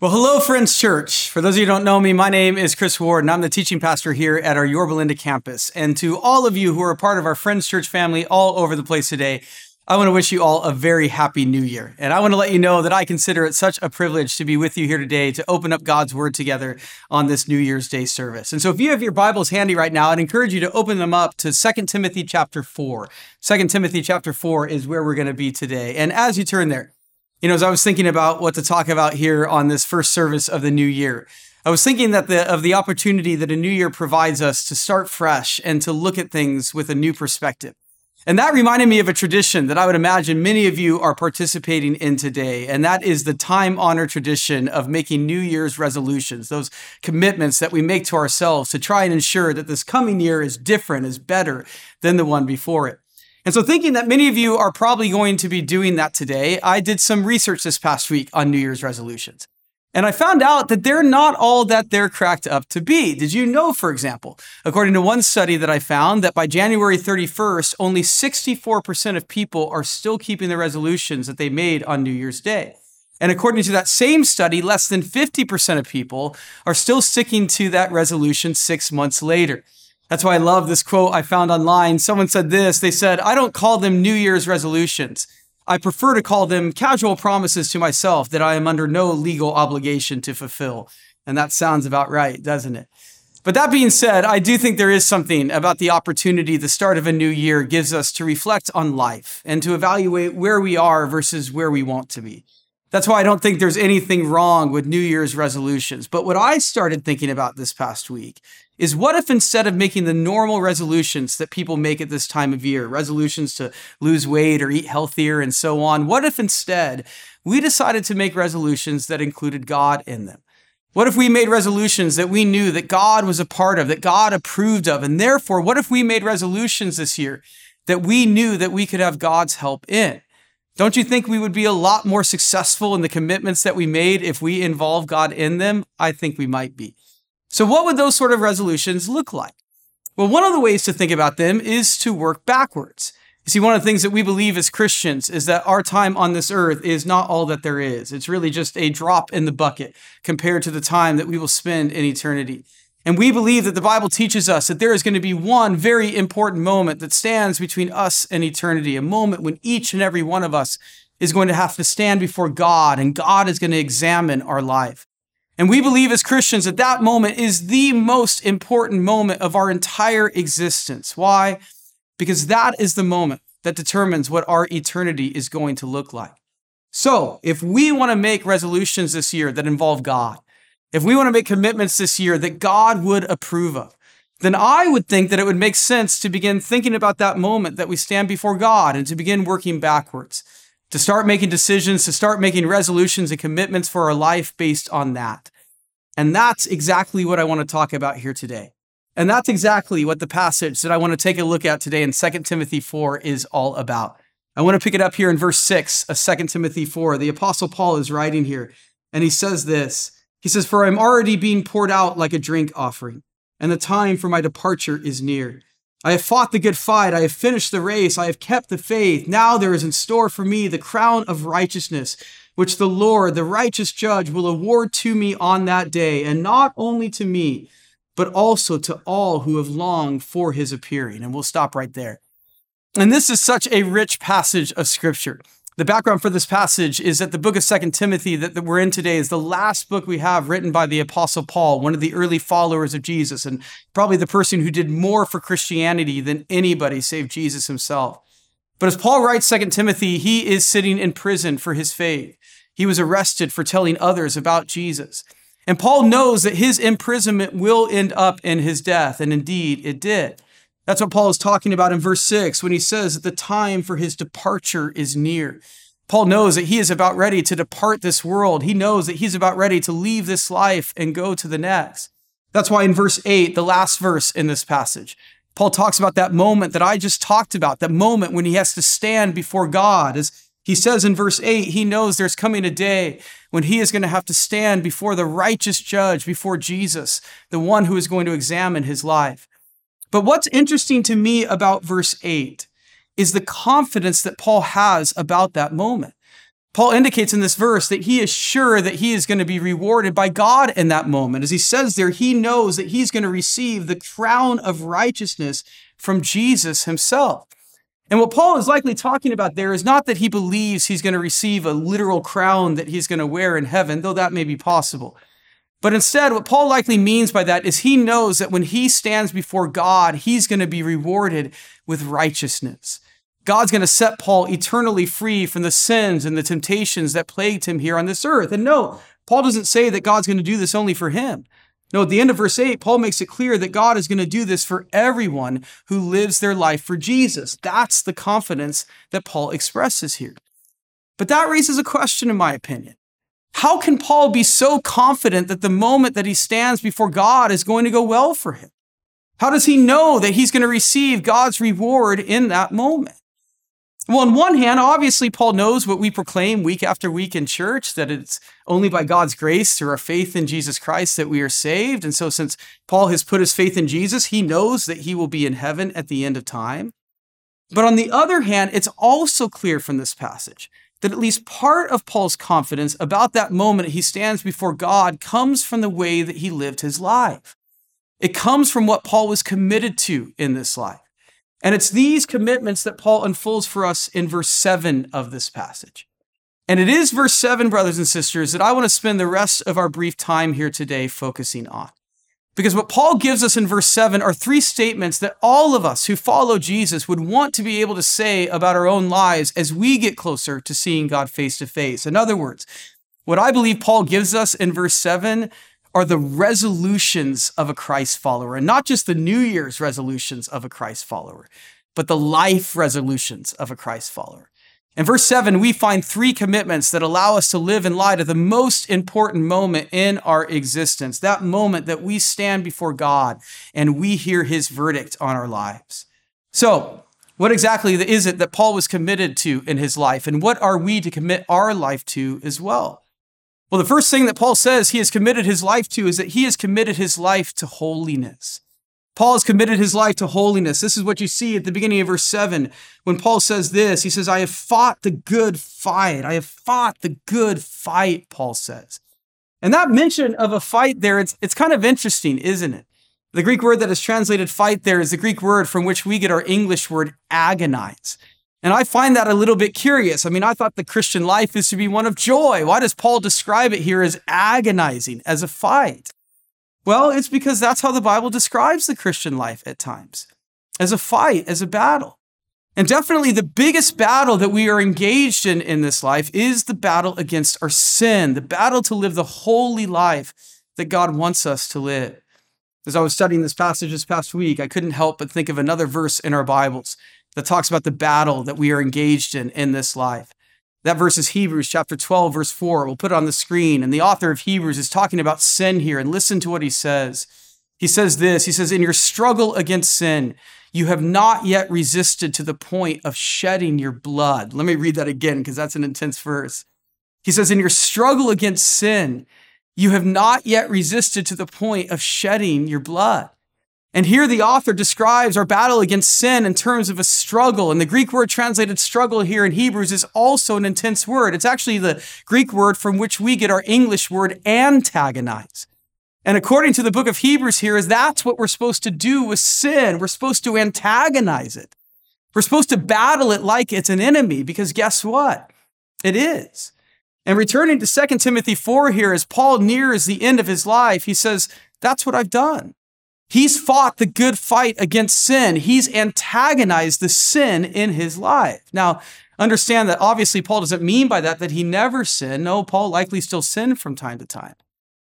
Well, hello, Friends Church. For those of you who don't know me, my name is Chris Ward, and I'm the teaching pastor here at our Yorba Linda campus. And to all of you who are a part of our Friends Church family all over the place today, I want to wish you all a very happy new year. And I want to let you know that I consider it such a privilege to be with you here today to open up God's word together on this New Year's Day service. And so if you have your Bibles handy right now, I'd encourage you to open them up to 2 Timothy chapter 4. 2 Timothy chapter 4 is where we're going to be today. And as you turn there, you know, as I was thinking about what to talk about here on this first service of the new year, I was thinking that the of the opportunity that a new year provides us to start fresh and to look at things with a new perspective. And that reminded me of a tradition that I would imagine many of you are participating in today. And that is the time honored tradition of making New Year's resolutions, those commitments that we make to ourselves to try and ensure that this coming year is different, is better than the one before it. And so, thinking that many of you are probably going to be doing that today, I did some research this past week on New Year's resolutions. And I found out that they're not all that they're cracked up to be. Did you know, for example, according to one study that I found, that by January 31st, only 64% of people are still keeping the resolutions that they made on New Year's Day. And according to that same study, less than 50% of people are still sticking to that resolution six months later. That's why I love this quote I found online. Someone said this. They said, I don't call them New Year's resolutions. I prefer to call them casual promises to myself that I am under no legal obligation to fulfill. And that sounds about right, doesn't it? But that being said, I do think there is something about the opportunity the start of a new year gives us to reflect on life and to evaluate where we are versus where we want to be. That's why I don't think there's anything wrong with New Year's resolutions. But what I started thinking about this past week is what if instead of making the normal resolutions that people make at this time of year, resolutions to lose weight or eat healthier and so on, what if instead we decided to make resolutions that included God in them? What if we made resolutions that we knew that God was a part of, that God approved of? And therefore, what if we made resolutions this year that we knew that we could have God's help in? Don't you think we would be a lot more successful in the commitments that we made if we involve God in them? I think we might be. So, what would those sort of resolutions look like? Well, one of the ways to think about them is to work backwards. You see, one of the things that we believe as Christians is that our time on this earth is not all that there is. It's really just a drop in the bucket compared to the time that we will spend in eternity. And we believe that the Bible teaches us that there is going to be one very important moment that stands between us and eternity, a moment when each and every one of us is going to have to stand before God and God is going to examine our life. And we believe as Christians that that moment is the most important moment of our entire existence. Why? Because that is the moment that determines what our eternity is going to look like. So, if we want to make resolutions this year that involve God, if we want to make commitments this year that God would approve of, then I would think that it would make sense to begin thinking about that moment that we stand before God and to begin working backwards, to start making decisions, to start making resolutions and commitments for our life based on that. And that's exactly what I want to talk about here today. And that's exactly what the passage that I want to take a look at today in 2 Timothy 4 is all about. I want to pick it up here in verse 6 of 2 Timothy 4. The Apostle Paul is writing here, and he says this he says, For I'm already being poured out like a drink offering, and the time for my departure is near. I have fought the good fight. I have finished the race. I have kept the faith. Now there is in store for me the crown of righteousness, which the Lord, the righteous judge, will award to me on that day, and not only to me, but also to all who have longed for his appearing. And we'll stop right there. And this is such a rich passage of scripture. The background for this passage is that the book of Second Timothy that, that, we're in today is the last book we have written by the Apostle Paul, one of the early followers of Jesus, and probably the person who did more for Christianity than anybody save Jesus himself. But as Paul writes Second Timothy, he is sitting in prison for his faith. He was arrested for telling others about Jesus. And Paul knows that his imprisonment will end up in his death, and indeed it did. That's what Paul is talking about in verse 6 when he says that the time for his departure is near. Paul knows that he is about ready to depart this world. He knows that he's about ready to leave this life and go to the next. That's why in verse 8, the last verse in this passage, Paul talks about that moment that I just talked about, that moment when he has to stand before God. As he says in verse 8, he knows there's coming a day when he is going to have to stand before the righteous judge, before Jesus, the one who is going to examine his life. But what's interesting to me about verse 8 is the confidence that Paul has about that moment. Paul indicates in this verse that he is sure that he is going to be rewarded by God in that moment. As he says there, he knows that he's going to receive the crown of righteousness from Jesus himself. And what Paul is likely talking about there is not that he believes he's going to receive a literal crown that he's going to wear in heaven, though that may be possible. But instead, what Paul likely means by that is he knows that when he stands before God, he's going to be rewarded with righteousness. God's going to set Paul eternally free from the sins and the temptations that plagued him here on this earth. And no, Paul doesn't say that God's going to do this only for him. No, at the end of verse 8, Paul makes it clear that God is going to do this for everyone who lives their life for Jesus. That's the confidence that Paul expresses here. But that raises a question, in my opinion. How can Paul be so confident that the moment that he stands before God is going to go well for him? How does he know that he's going to receive God's reward in that moment? Well, on one hand, obviously, Paul knows what we proclaim week after week in church that it's only by God's grace through our faith in Jesus Christ that we are saved. And so, since Paul has put his faith in Jesus, he knows that he will be in heaven at the end of time. But on the other hand, it's also clear from this passage that at least part of Paul's confidence about that moment he stands before God comes from the way that he lived his life. It comes from what Paul was committed to in this life. And it's these commitments that Paul unfolds for us in verse 7 of this passage. And it is verse 7, brothers and sisters, that I want to spend the rest of our brief time here today focusing on. Because what Paul gives us in verse 7 are three statements that all of us who follow Jesus would want to be able to say about our own lives as we get closer to seeing God face to face. In other words, what I believe Paul gives us in verse 7 are the resolutions of a Christ follower, and not just the New Year's resolutions of a Christ follower, but the life resolutions of a Christ follower. In verse 7, we find three commitments that allow us to live in light of the most important moment in our existence, that moment that we stand before God and we hear his verdict on our lives. So, what exactly is it that Paul was committed to in his life, and what are we to commit our life to as well? Well, the first thing that Paul says he has committed his life to is that he has committed his life to holiness. Paul has committed his life to holiness. This is what you see at the beginning of verse 7 when Paul says this. He says, I have fought the good fight. I have fought the good fight, Paul says. And that mention of a fight there, it's, it's kind of interesting, isn't it? The Greek word that is translated fight there is the Greek word from which we get our English word agonize. And I find that a little bit curious. I mean, I thought the Christian life is to be one of joy. Why does Paul describe it here as agonizing, as a fight? Well, it's because that's how the Bible describes the Christian life at times as a fight, as a battle. And definitely the biggest battle that we are engaged in in this life is the battle against our sin, the battle to live the holy life that God wants us to live. As I was studying this passage this past week, I couldn't help but think of another verse in our Bibles that talks about the battle that we are engaged in in this life. That verse is Hebrews chapter 12, verse 4. We'll put it on the screen. And the author of Hebrews is talking about sin here. And listen to what he says. He says this He says, In your struggle against sin, you have not yet resisted to the point of shedding your blood. Let me read that again because that's an intense verse. He says, In your struggle against sin, you have not yet resisted to the point of shedding your blood. And here the author describes our battle against sin in terms of a struggle. And the Greek word translated struggle here in Hebrews is also an intense word. It's actually the Greek word from which we get our English word antagonize. And according to the book of Hebrews here is that's what we're supposed to do with sin. We're supposed to antagonize it. We're supposed to battle it like it's an enemy because guess what? It is. And returning to 2 Timothy 4 here, as Paul nears the end of his life, he says, That's what I've done. He's fought the good fight against sin. He's antagonized the sin in his life. Now, understand that obviously Paul doesn't mean by that that he never sinned. No, Paul likely still sinned from time to time.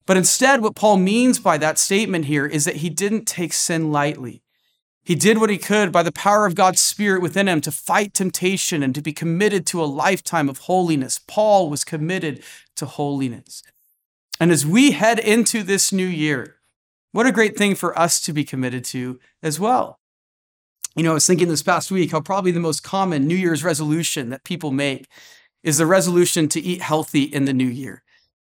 But instead, what Paul means by that statement here is that he didn't take sin lightly. He did what he could by the power of God's Spirit within him to fight temptation and to be committed to a lifetime of holiness. Paul was committed to holiness. And as we head into this new year, what a great thing for us to be committed to as well. You know, I was thinking this past week how probably the most common New Year's resolution that people make is the resolution to eat healthy in the new year.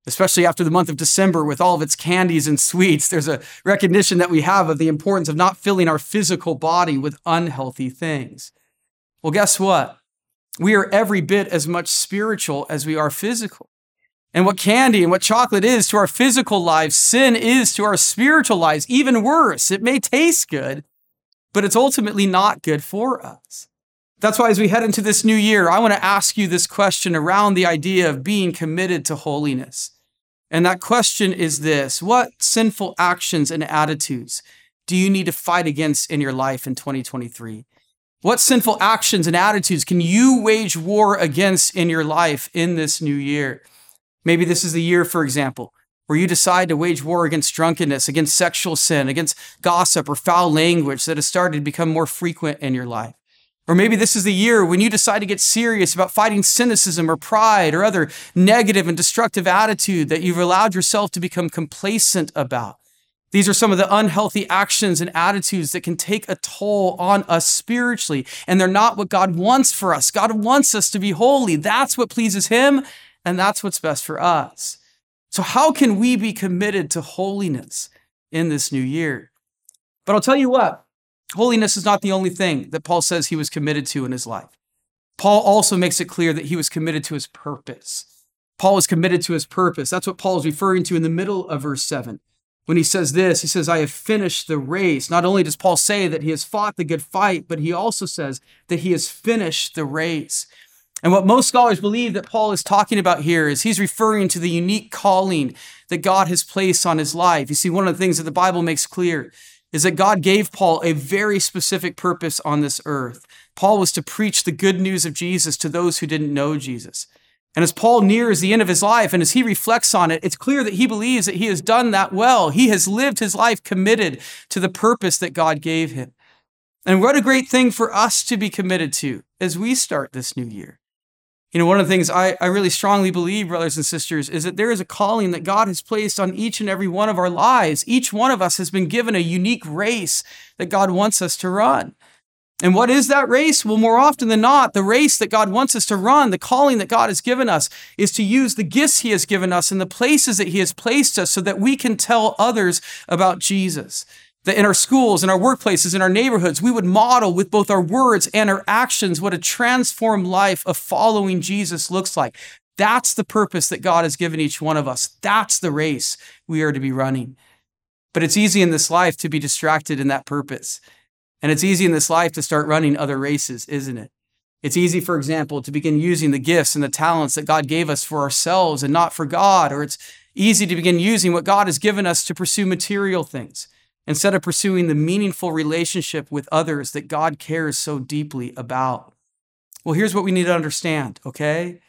Especially after the month of December with all of its candies and sweets, there's a recognition that we have of the importance of not filling our physical body with unhealthy things. Well, guess what? We are every bit as much spiritual as we are physical. And what candy and what chocolate is to our physical lives, sin is to our spiritual lives. Even worse, it may taste good, but it's ultimately not good for us. That's why, as we head into this new year, I want to ask you this question around the idea of being committed to holiness. And that question is this What sinful actions and attitudes do you need to fight against in your life in 2023? What sinful actions and attitudes can you wage war against in your life in this new year? Maybe this is the year, for example, where you decide to wage war against drunkenness, against sexual sin, against gossip or foul language that has started to become more frequent in your life. Or maybe this is the year when you decide to get serious about fighting cynicism or pride or other negative and destructive attitude that you've allowed yourself to become complacent about. These are some of the unhealthy actions and attitudes that can take a toll on us spiritually, and they're not what God wants for us. God wants us to be holy. That's what pleases Him, and that's what's best for us. So, how can we be committed to holiness in this new year? But I'll tell you what, holiness is not the only thing that Paul says he was committed to in his life. Paul also makes it clear that he was committed to his purpose. Paul was committed to his purpose. That's what Paul is referring to in the middle of verse 7 when he says this, he says, I have finished the race. Not only does Paul say that he has fought the good fight, but he also says that he has finished the race. And what most scholars believe that Paul is talking about here is he's referring to the unique calling that God has placed on his life. You see, one of the things that the Bible makes clear is that God gave Paul a very specific purpose on this earth. Paul was to preach the good news of Jesus to those who didn't know Jesus. And as Paul nears the end of his life and as he reflects on it, it's clear that he believes that he has done that well. He has lived his life committed to the purpose that God gave him. And what a great thing for us to be committed to as we start this new year. You know, one of the things I, I really strongly believe, brothers and sisters, is that there is a calling that God has placed on each and every one of our lives. Each one of us has been given a unique race that God wants us to run. And what is that race? Well, more often than not, the race that God wants us to run, the calling that God has given us, is to use the gifts He has given us and the places that He has placed us so that we can tell others about Jesus. That in our schools, in our workplaces, in our neighborhoods, we would model with both our words and our actions what a transformed life of following Jesus looks like. That's the purpose that God has given each one of us. That's the race we are to be running. But it's easy in this life to be distracted in that purpose. And it's easy in this life to start running other races, isn't it? It's easy, for example, to begin using the gifts and the talents that God gave us for ourselves and not for God. Or it's easy to begin using what God has given us to pursue material things instead of pursuing the meaningful relationship with others that God cares so deeply about. Well, here's what we need to understand, okay?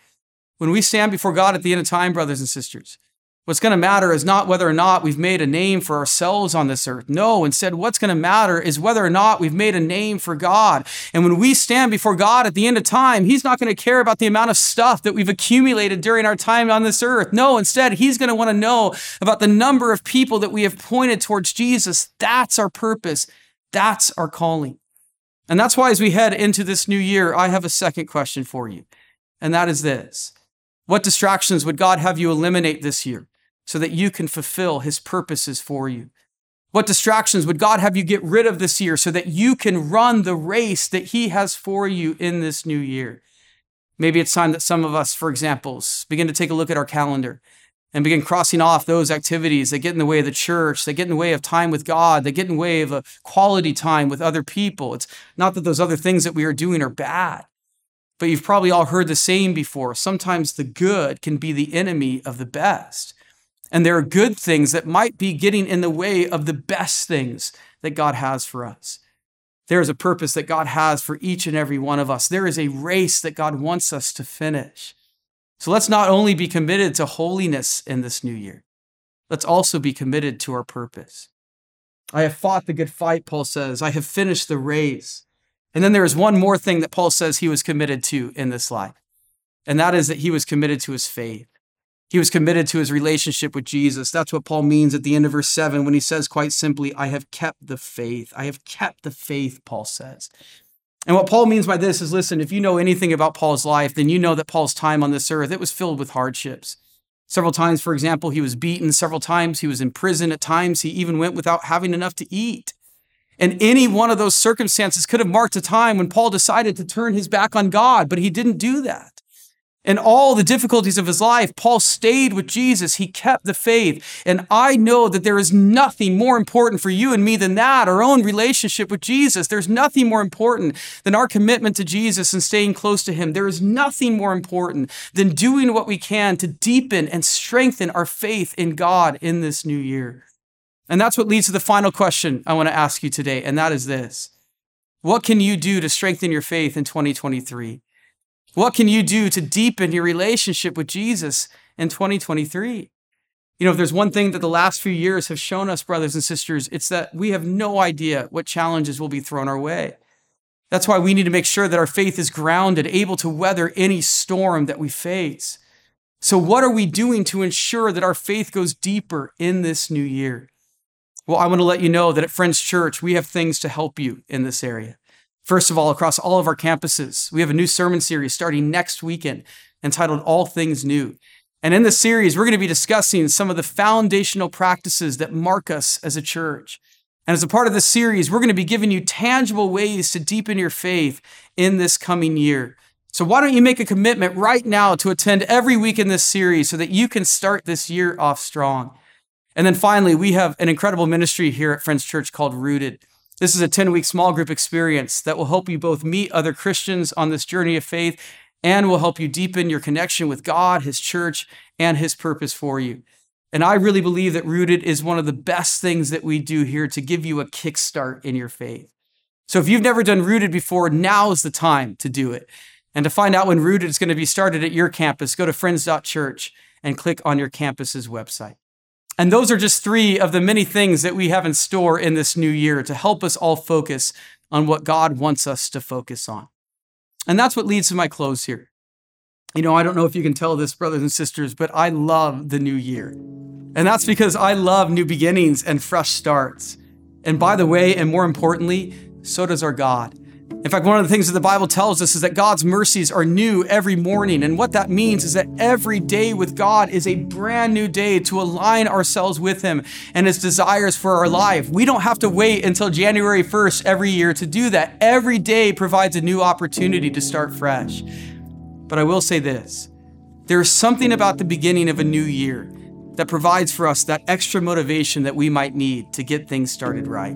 When we stand before God at the end of time, brothers and sisters, What's going to matter is not whether or not we've made a name for ourselves on this earth. No, instead, what's going to matter is whether or not we've made a name for God. And when we stand before God at the end of time, He's not going to care about the amount of stuff that we've accumulated during our time on this earth. No, instead, He's going to want to know about the number of people that we have pointed towards Jesus. That's our purpose. That's our calling. And that's why, as we head into this new year, I have a second question for you. And that is this What distractions would God have you eliminate this year? So that you can fulfill his purposes for you? What distractions would God have you get rid of this year so that you can run the race that he has for you in this new year? Maybe it's time that some of us, for example, begin to take a look at our calendar and begin crossing off those activities that get in the way of the church, that get in the way of time with God, that get in the way of a quality time with other people. It's not that those other things that we are doing are bad, but you've probably all heard the saying before. Sometimes the good can be the enemy of the best. And there are good things that might be getting in the way of the best things that God has for us. There is a purpose that God has for each and every one of us. There is a race that God wants us to finish. So let's not only be committed to holiness in this new year, let's also be committed to our purpose. I have fought the good fight, Paul says. I have finished the race. And then there is one more thing that Paul says he was committed to in this life, and that is that he was committed to his faith. He was committed to his relationship with Jesus. That's what Paul means at the end of verse 7 when he says quite simply, I have kept the faith. I have kept the faith, Paul says. And what Paul means by this is listen, if you know anything about Paul's life, then you know that Paul's time on this earth, it was filled with hardships. Several times, for example, he was beaten. Several times he was in prison. At times, he even went without having enough to eat. And any one of those circumstances could have marked a time when Paul decided to turn his back on God, but he didn't do that. In all the difficulties of his life, Paul stayed with Jesus. He kept the faith. And I know that there is nothing more important for you and me than that, our own relationship with Jesus. There's nothing more important than our commitment to Jesus and staying close to him. There is nothing more important than doing what we can to deepen and strengthen our faith in God in this new year. And that's what leads to the final question I want to ask you today, and that is this What can you do to strengthen your faith in 2023? What can you do to deepen your relationship with Jesus in 2023? You know, if there's one thing that the last few years have shown us, brothers and sisters, it's that we have no idea what challenges will be thrown our way. That's why we need to make sure that our faith is grounded, able to weather any storm that we face. So, what are we doing to ensure that our faith goes deeper in this new year? Well, I want to let you know that at Friends Church, we have things to help you in this area. First of all, across all of our campuses, we have a new sermon series starting next weekend entitled All Things New. And in this series, we're going to be discussing some of the foundational practices that mark us as a church. And as a part of this series, we're going to be giving you tangible ways to deepen your faith in this coming year. So, why don't you make a commitment right now to attend every week in this series so that you can start this year off strong? And then finally, we have an incredible ministry here at Friends Church called Rooted. This is a 10 week small group experience that will help you both meet other Christians on this journey of faith and will help you deepen your connection with God, His church, and His purpose for you. And I really believe that Rooted is one of the best things that we do here to give you a kickstart in your faith. So if you've never done Rooted before, now is the time to do it. And to find out when Rooted is going to be started at your campus, go to friends.church and click on your campus's website. And those are just three of the many things that we have in store in this new year to help us all focus on what God wants us to focus on. And that's what leads to my close here. You know, I don't know if you can tell this, brothers and sisters, but I love the new year. And that's because I love new beginnings and fresh starts. And by the way, and more importantly, so does our God. In fact, one of the things that the Bible tells us is that God's mercies are new every morning. And what that means is that every day with God is a brand new day to align ourselves with Him and His desires for our life. We don't have to wait until January 1st every year to do that. Every day provides a new opportunity to start fresh. But I will say this there is something about the beginning of a new year that provides for us that extra motivation that we might need to get things started right.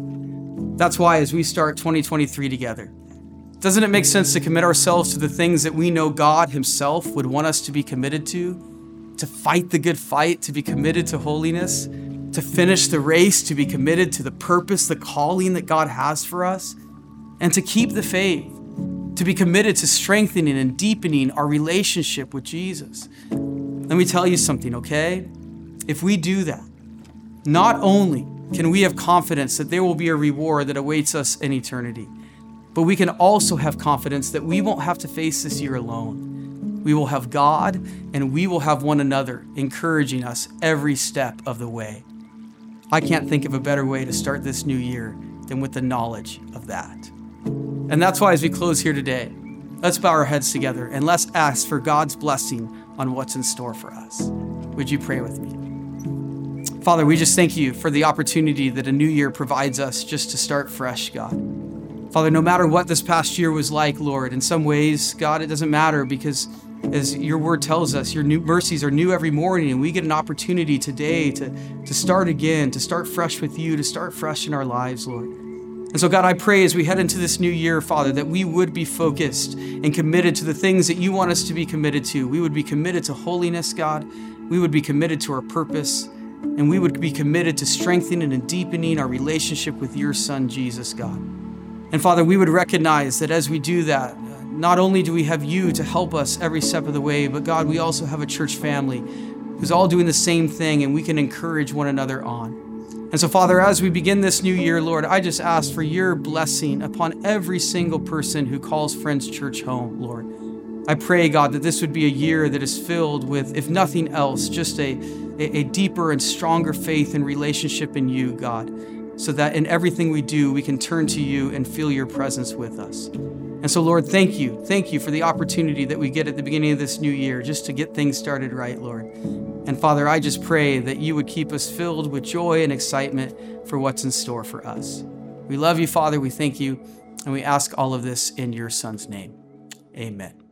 That's why, as we start 2023 together, doesn't it make sense to commit ourselves to the things that we know God Himself would want us to be committed to? To fight the good fight, to be committed to holiness, to finish the race, to be committed to the purpose, the calling that God has for us, and to keep the faith, to be committed to strengthening and deepening our relationship with Jesus. Let me tell you something, okay? If we do that, not only can we have confidence that there will be a reward that awaits us in eternity, but we can also have confidence that we won't have to face this year alone. We will have God and we will have one another encouraging us every step of the way. I can't think of a better way to start this new year than with the knowledge of that. And that's why, as we close here today, let's bow our heads together and let's ask for God's blessing on what's in store for us. Would you pray with me? Father, we just thank you for the opportunity that a new year provides us just to start fresh, God. Father, no matter what this past year was like, Lord, in some ways, God, it doesn't matter because as your word tells us, your new mercies are new every morning, and we get an opportunity today to, to start again, to start fresh with you, to start fresh in our lives, Lord. And so, God, I pray as we head into this new year, Father, that we would be focused and committed to the things that you want us to be committed to. We would be committed to holiness, God. We would be committed to our purpose, and we would be committed to strengthening and deepening our relationship with your Son, Jesus, God. And Father, we would recognize that as we do that, not only do we have you to help us every step of the way, but God, we also have a church family who's all doing the same thing and we can encourage one another on. And so, Father, as we begin this new year, Lord, I just ask for your blessing upon every single person who calls Friends Church home, Lord. I pray, God, that this would be a year that is filled with, if nothing else, just a, a, deeper and stronger faith and relationship in you, God so that in everything we do, we can turn to you and feel your presence with us. And so, Lord, thank you. Thank you for the opportunity that we get at the beginning of this new year just to get things started right, Lord. And Father, I just pray that you would keep us filled with joy and excitement for what's in store for us. We love you, Father. We thank you. And we ask all of this in your Son's name. Amen.